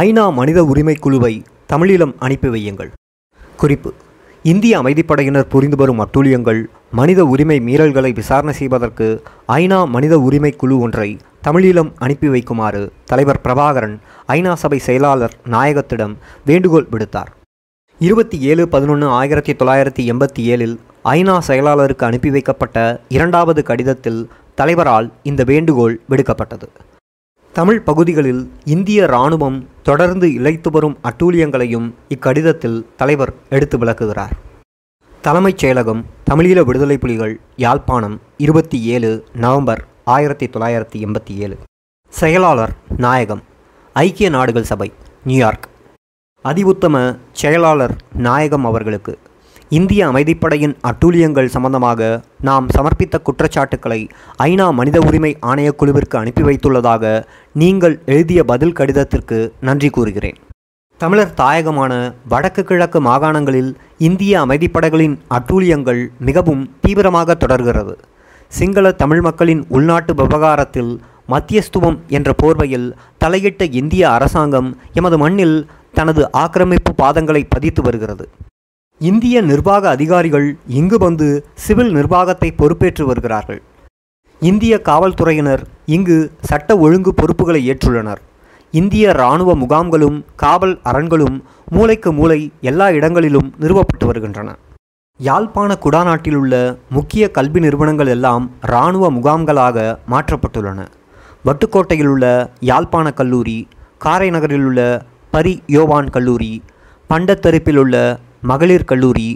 ஐநா மனித உரிமை குழுவை தமிழீழம் அனுப்பி வையுங்கள். குறிப்பு. இந்திய அமைதிப்படையினர் புரிந்து வரும் அட்டூழியங்கள் மனித உரிமை மீறல்களை விசாரணை செய்வதற்கு ஐநா மனித உரிமை குழு ஒன்றை தமிழீழம் அனுப்பி வைக்குமாறு தலைவர் பிரபாகரன் ஐநா சபை செயலாளர் நாயகத்திடம் வேண்டுகோள் விடுத்தார். இருபத்தி ஏழு பதினொன்று ஆயிரத்தி தொள்ளாயிரத்தி எண்பத்தி ஏழில் ஐநா செயலாளருக்கு அனுப்பி வைக்கப்பட்ட இரண்டாவது கடிதத்தில் தலைவரால் இந்த வேண்டுகோள் விடுக்கப்பட்டது. தமிழ் பகுதிகளில் இந்திய இராணுவம் தொடர்ந்து இழைத்து வரும் அட்டூழியங்களையும் இக்கடிதத்தில் தலைவர் எடுத்து விளக்குகிறார். தலைமைச் செயலகம் தமிழீழ விடுதலை புலிகள் யாழ்ப்பாணம் இருபத்தி ஏழு நவம்பர் ஆயிரத்தி தொள்ளாயிரத்தி எண்பத்தி ஏழு. செயலாளர் நாயகம் ஐக்கிய நாடுகள் சபை நியூயார்க். அதிஉத்தம செயலாளர் நாயகம் அவர்களுக்கு இந்திய அமைதிப்படையின் அட்டூழியங்கள் சம்பந்தமாக நாம் சமர்ப்பித்த குற்றச்சாட்டுக்களை ஐநா மனித உரிமை ஆணையக்குழுவிற்கு அனுப்பி வைத்துள்ளதாக நீங்கள் எழுதிய பதில் கடிதத்திற்கு நன்றி கூறுகிறேன். தமிழர் தாயகமான வடக்கு கிழக்கு மாகாணங்களில் இந்திய அமைதிப்படைகளின் அட்டூழியங்கள் மிகவும் தீவிரமாக தொடர்கிறது. சிங்கள தமிழ் மக்களின் உள்நாட்டு விவகாரத்தில் மத்தியஸ்துவம் என்ற போர்வையில் தலையிட்ட இந்திய அரசாங்கம் எமது மண்ணில் தனது ஆக்கிரமிப்பு பாதங்களை பதித்து வருகிறது. இந்திய நிர்வாக அதிகாரிகள் இங்கு வந்து சிவில் நிர்வாகத்தை பொறுப்பேற்று வருகிறார்கள். இந்திய காவல்துறையினர் இங்கு சட்ட ஒழுங்கு பொறுப்புகளை ஏற்றுள்ளனர். இந்திய இராணுவ முகாம்களும் காவல் அரண்களும் மூளைக்கு மூளை எல்லா இடங்களிலும் நிறுவப்பட்டு வருகின்றன. யாழ்ப்பாண குடாநாட்டில் உள்ள முக்கிய கல்வி நிறுவனங்கள் எல்லாம் இராணுவ முகாம்களாக மாற்றப்பட்டுள்ளன. வட்டுக்கோட்டையில் உள்ள யாழ்ப்பாண கல்லூரி காரைநகரில் உள்ள பரி யோவான் கல்லூரி பண்டத்தரிப்பில் உள்ள மகளிர் கல்லூரி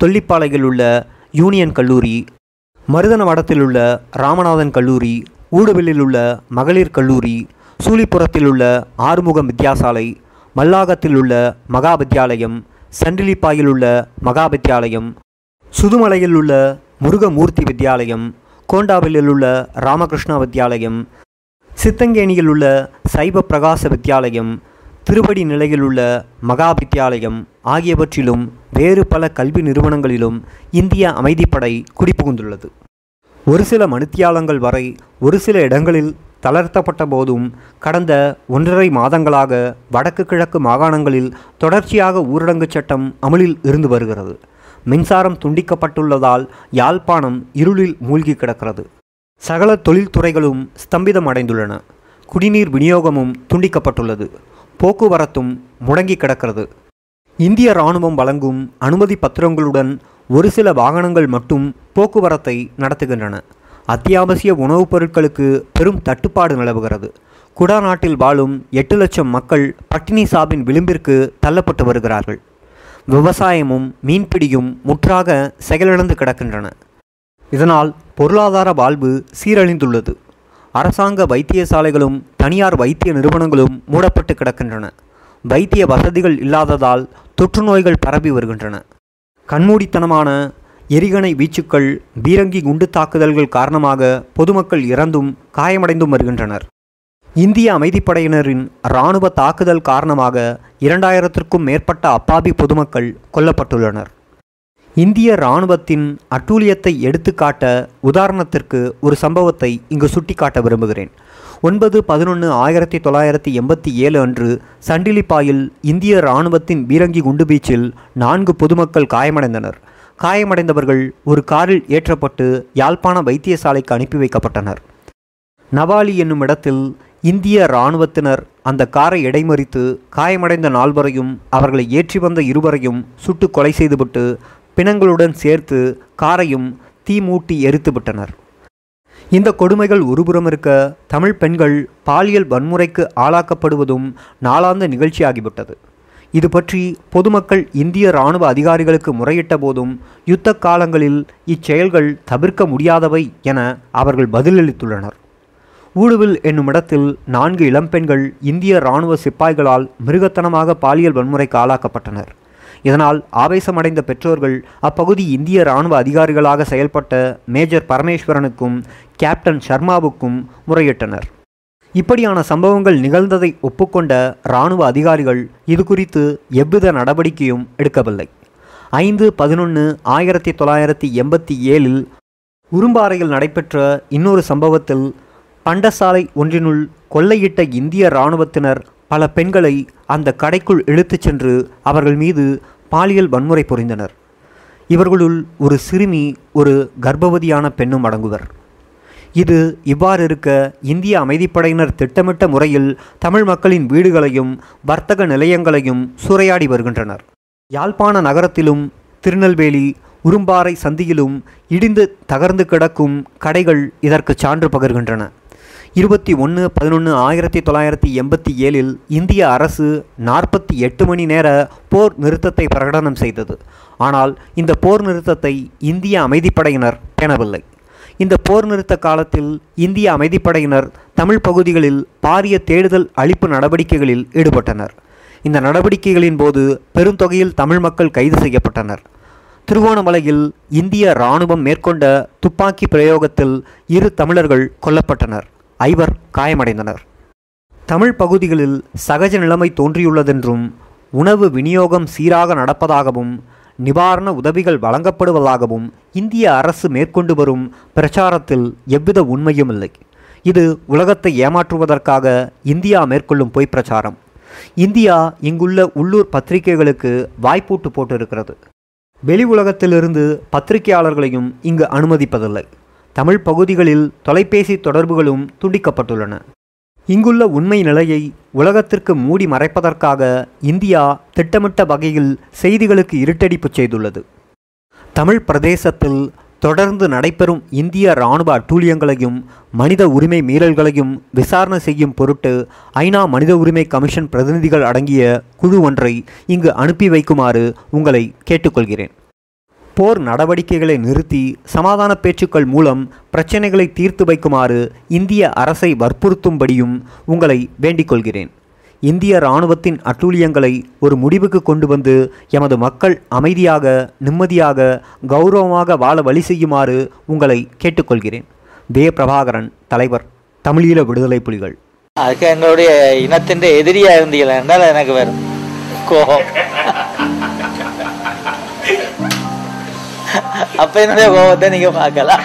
தொல்லிப்பாளையில் உள்ள யூனியன் கல்லூரி மருதனவடத்தில் உள்ள ராமநாதன் கல்லூரி ஊடுவில்லில் உள்ள மகளிர் கல்லூரி சூலிப்புறத்தில் உள்ள ஆறுமுகம் வித்யாசாலை மல்லாகத்தில் உள்ள மகா வித்யாலயம் சண்டிலிப்பாயில் உள்ள மகா வித்யாலயம் சுதுமலையில் உள்ள முருகமூர்த்தி வித்யாலயம் கோண்டாவிலில் உள்ள ராமகிருஷ்ணா வித்யாலயம் சித்தங்கேணியில் உள்ள சைவ பிரகாச வித்யாலயம் திருப்படி நிலையில் உள்ள மகா ஆகியவற்றிலும் வேறு பல கல்வி நிறுவனங்களிலும் இந்திய அமைதிப்படை குடிபுகுந்துள்ளது. ஒரு சில மணித்தியாலங்கள் வரை ஒரு சில இடங்களில் தளர்த்தப்பட்ட போதும் கடந்த ஒன்றரை மாதங்களாக வடக்கு கிழக்கு மாகாணங்களில் தொடர்ச்சியாக ஊரடங்கு சட்டம் அமலில் இருந்து வருகிறது. மின்சாரம் துண்டிக்கப்பட்டுள்ளதால் யாழ்ப்பாணம் இருளில் மூழ்கி கிடக்கிறது. சகல தொழில்துறைகளும் ஸ்தம்பிதம் அடைந்துள்ளன. குடிநீர் விநியோகமும் துண்டிக்கப்பட்டுள்ளது. போக்குவரத்தும் முடங்கி கிடக்கிறது. இந்திய இராணுவம் வழங்கும் அனுமதி பத்திரங்களுடன் ஒரு சில வாகனங்கள் மட்டும் போக்குவரத்தை நடத்துகின்றன. அத்தியாவசிய உணவுப் பொருட்களுக்கு பெரும் தட்டுப்பாடு நிலவுகிறது. குடாநாட்டில் வாழும் எட்டு லட்சம் மக்கள் பட்டினி சாபின் விளிம்பிற்கு தள்ளப்பட்டு வருகிறார்கள். விவசாயமும் மீன்பிடியும் முற்றாக செயலிழந்து கிடக்கின்றன. இதனால் பொருளாதார வாழ்வு சீரழிந்துள்ளது. அரசாங்க வைத்தியசாலைகளும் தனியார் வைத்திய நிறுவனங்களும் மூடப்பட்டு கிடக்கின்றன. வைத்திய வசதிகள் இல்லாததால் தொற்று நோய்கள் பரவி வருகின்றன. கண்மூடித்தனமான எரிகணை வீச்சுக்கள் பீரங்கி குண்டு தாக்குதல்கள் காரணமாக பொதுமக்கள் இறந்தும் காயமடைந்தும் வருகின்றனர். இந்திய அமைதிப்படையினரின் இராணுவ தாக்குதல் காரணமாக இரண்டாயிரத்திற்கும் மேற்பட்ட அப்பாவி பொதுமக்கள் கொல்லப்பட்டுள்ளனர். இந்திய இராணுவத்தின் அட்டூழியத்தை எடுத்துக்காட்ட உதாரணத்திற்கு ஒரு சம்பவத்தை இங்கு சுட்டிக்காட்ட விரும்புகிறேன். ஒன்பது பதினொன்று ஆயிரத்தி தொள்ளாயிரத்தி எண்பத்தி ஏழு அன்று சண்டிலிப்பாயில் இந்திய இராணுவத்தின் பீரங்கி குண்டுபீச்சில் நான்கு பொதுமக்கள் காயமடைந்தனர். காயமடைந்தவர்கள் ஒரு காரில் ஏற்றப்பட்டு யாழ்ப்பாண வைத்தியசாலைக்கு அனுப்பி வைக்கப்பட்டனர். நவாலி என்னும் இடத்தில் இந்திய இராணுவத்தினர் அந்த காரை இடைமறித்து காயமடைந்த நால்வரையும் அவர்களை ஏற்றி வந்த இருவரையும் சுட்டு கொலை செய்துவிட்டு பிணங்களுடன் சேர்த்து காரையும் தீ மூட்டி எரித்துவிட்டனர் இந்த கொடுமைகள் ஒருபுறம் இருக்க தமிழ் பெண்கள் பாலியல் வன்முறைக்கு ஆளாக்கப்படுவதும் நாளாந்த நிகழ்ச்சியாகிவிட்டது. இது பற்றி பொதுமக்கள் இந்திய இராணுவ அதிகாரிகளுக்கு முறையிட்ட போதும் யுத்த காலங்களில் இச்செயல்கள் தவிர்க்க முடியாதவை என அவர்கள் பதிலளித்துள்ளனர். ஊடுவில் என்னும் இடத்தில் நான்கு இளம்பெண்கள் இந்திய இராணுவ சிப்பாய்களால் மிருகத்தனமாக பாலியல் வன்முறைக்கு ஆளாக்கப்பட்டனர். இதனால் ஆவேசமடைந்த பெற்றோர்கள் அப்பகுதி இந்திய இராணுவ அதிகாரிகளாக செயல்பட்ட மேஜர் பரமேஸ்வரனுக்கும் கேப்டன் சர்மாவுக்கும் முறையிட்டனர். இப்படியான சம்பவங்கள் நிகழ்ந்ததை ஒப்புக்கொண்ட இராணுவ அதிகாரிகள் இது குறித்து எவ்வித நடவடிக்கையும் எடுக்கவில்லை. ஐந்து பதினொன்று ஆயிரத்தி தொள்ளாயிரத்தி எண்பத்தி ஏழில் உரும்பாறையில் நடைபெற்ற இன்னொரு சம்பவத்தில் பண்டசாலை ஒன்றினுள் கொள்ளையிட்ட இந்திய இராணுவத்தினர் பல பெண்களை அந்த கடைக்குள் இழுத்துச் சென்று அவர்கள் மீது பாலியல் வன்முறை புரிந்தனர். இவர்களுள் ஒரு சிறுமி ஒரு கர்ப்பவதியான பெண்ணும் அடங்குவர். இது இவ்வாறு இருக்க இந்திய அமைதிப்படையினர் திட்டமிட்ட முறையில் தமிழ் மக்களின் வீடுகளையும் வர்த்தக நிலையங்களையும் சூறையாடி வருகின்றனர். யாழ்ப்பாண நகரத்திலும் திருநெல்வேலி உரும்பாறை சந்தியிலும் இடிந்து தகர்ந்து கிடக்கும் கடைகள் இதற்கு சான்று பகர்கின்றன. இருபத்தி ஒன்று பதினொன்று ஆயிரத்தி தொள்ளாயிரத்தி எண்பத்தி ஏழில் இந்திய அரசு நாற்பத்தி எட்டு மணி நேர போர் நிறுத்தத்தை பிரகடனம் செய்தது. ஆனால் இந்த போர் நிறுத்தத்தை இந்திய அமைதிப்படையினர் பேணவில்லை. இந்த போர் நிறுத்த காலத்தில் இந்திய அமைதிப்படையினர் தமிழ் பகுதிகளில் பாரிய தேடுதல் அழிப்பு நடவடிக்கைகளில் ஈடுபட்டனர். இந்த நடவடிக்கைகளின் போது பெருந்தொகையில் தமிழ் மக்கள் கைது செய்யப்பட்டனர். திருவோணமலையில் இந்திய இராணுவம் மேற்கொண்ட துப்பாக்கி பிரயோகத்தில் இரு தமிழர்கள் கொல்லப்பட்டனர். ஐவர் காயமடைந்தனர். தமிழ் பகுதிகளில் சகஜ நிலைமை தோன்றியுள்ளதென்றும் உணவு விநியோகம் சீராக நடப்பதாகவும் நிவாரண உதவிகள் வழங்கப்படுவதாகவும் இந்திய அரசு மேற்கொண்டு வரும் பிரச்சாரத்தில் எவ்வித உண்மையும் இல்லை. இது உலகத்தை ஏமாற்றுவதற்காக இந்தியா மேற்கொள்ளும் பொய் பிரச்சாரம். இந்தியா இங்குள்ள உள்ளூர் பத்திரிகைகளுக்கு வாய்ப்பூட்டு போட்டிருக்கிறது. வெளி உலகத்திலிருந்து பத்திரிகையாளர்களையும் இங்கு அனுமதிப்பதில்லை. தமிழ் பகுதிகளில் தொலைபேசி தொடர்புகளும் துண்டிக்கப்பட்டுள்ளன. இங்குள்ள உண்மை நிலையை உலகத்திற்கு மூடி மறைப்பதற்காக இந்தியா திட்டமிட்ட வகையில் செய்திகளுக்கு இருட்டடிப்பு செய்துள்ளது. தமிழ் பிரதேசத்தில் தொடர்ந்து நடைபெறும் இந்திய இராணுவ அட்டூழியங்களையும் மனித உரிமை மீறல்களையும் விசாரணை செய்யும் பொருட்டு ஐநா மனித உரிமை கமிஷன் பிரதிநிதிகள் அடங்கிய குழு ஒன்றை இங்கு அனுப்பி வைக்குமாறு உங்களை கேட்டுக்கொள்கிறேன். போர் நடவடிக்கைகளை நிறுத்தி சமாதான பேச்சுக்கள் மூலம் பிரச்சனைகளை தீர்த்து வைக்குமாறு இந்திய அரசை வற்புறுத்தும்படியும் உங்களை வேண்டிக் கொள்கிறேன். இந்திய இராணுவத்தின் அட்டூழியங்களை ஒரு முடிவுக்கு கொண்டு வந்து எமது மக்கள் அமைதியாக நிம்மதியாக கௌரவமாக வாழ வழி செய்யுமாறு உங்களை கேட்டுக்கொள்கிறேன். வே பிரபாகரன் தலைவர் தமிழீழ விடுதலை புலிகள். அதுக்கு எங்களுடைய இனத்தின் எதிரியாக இருந்தீங்களா என்றால் எனக்கு வேறு கோபம். அப்ப என்னுடைய கோபத்தை நீங்க பார்க்கலாம்.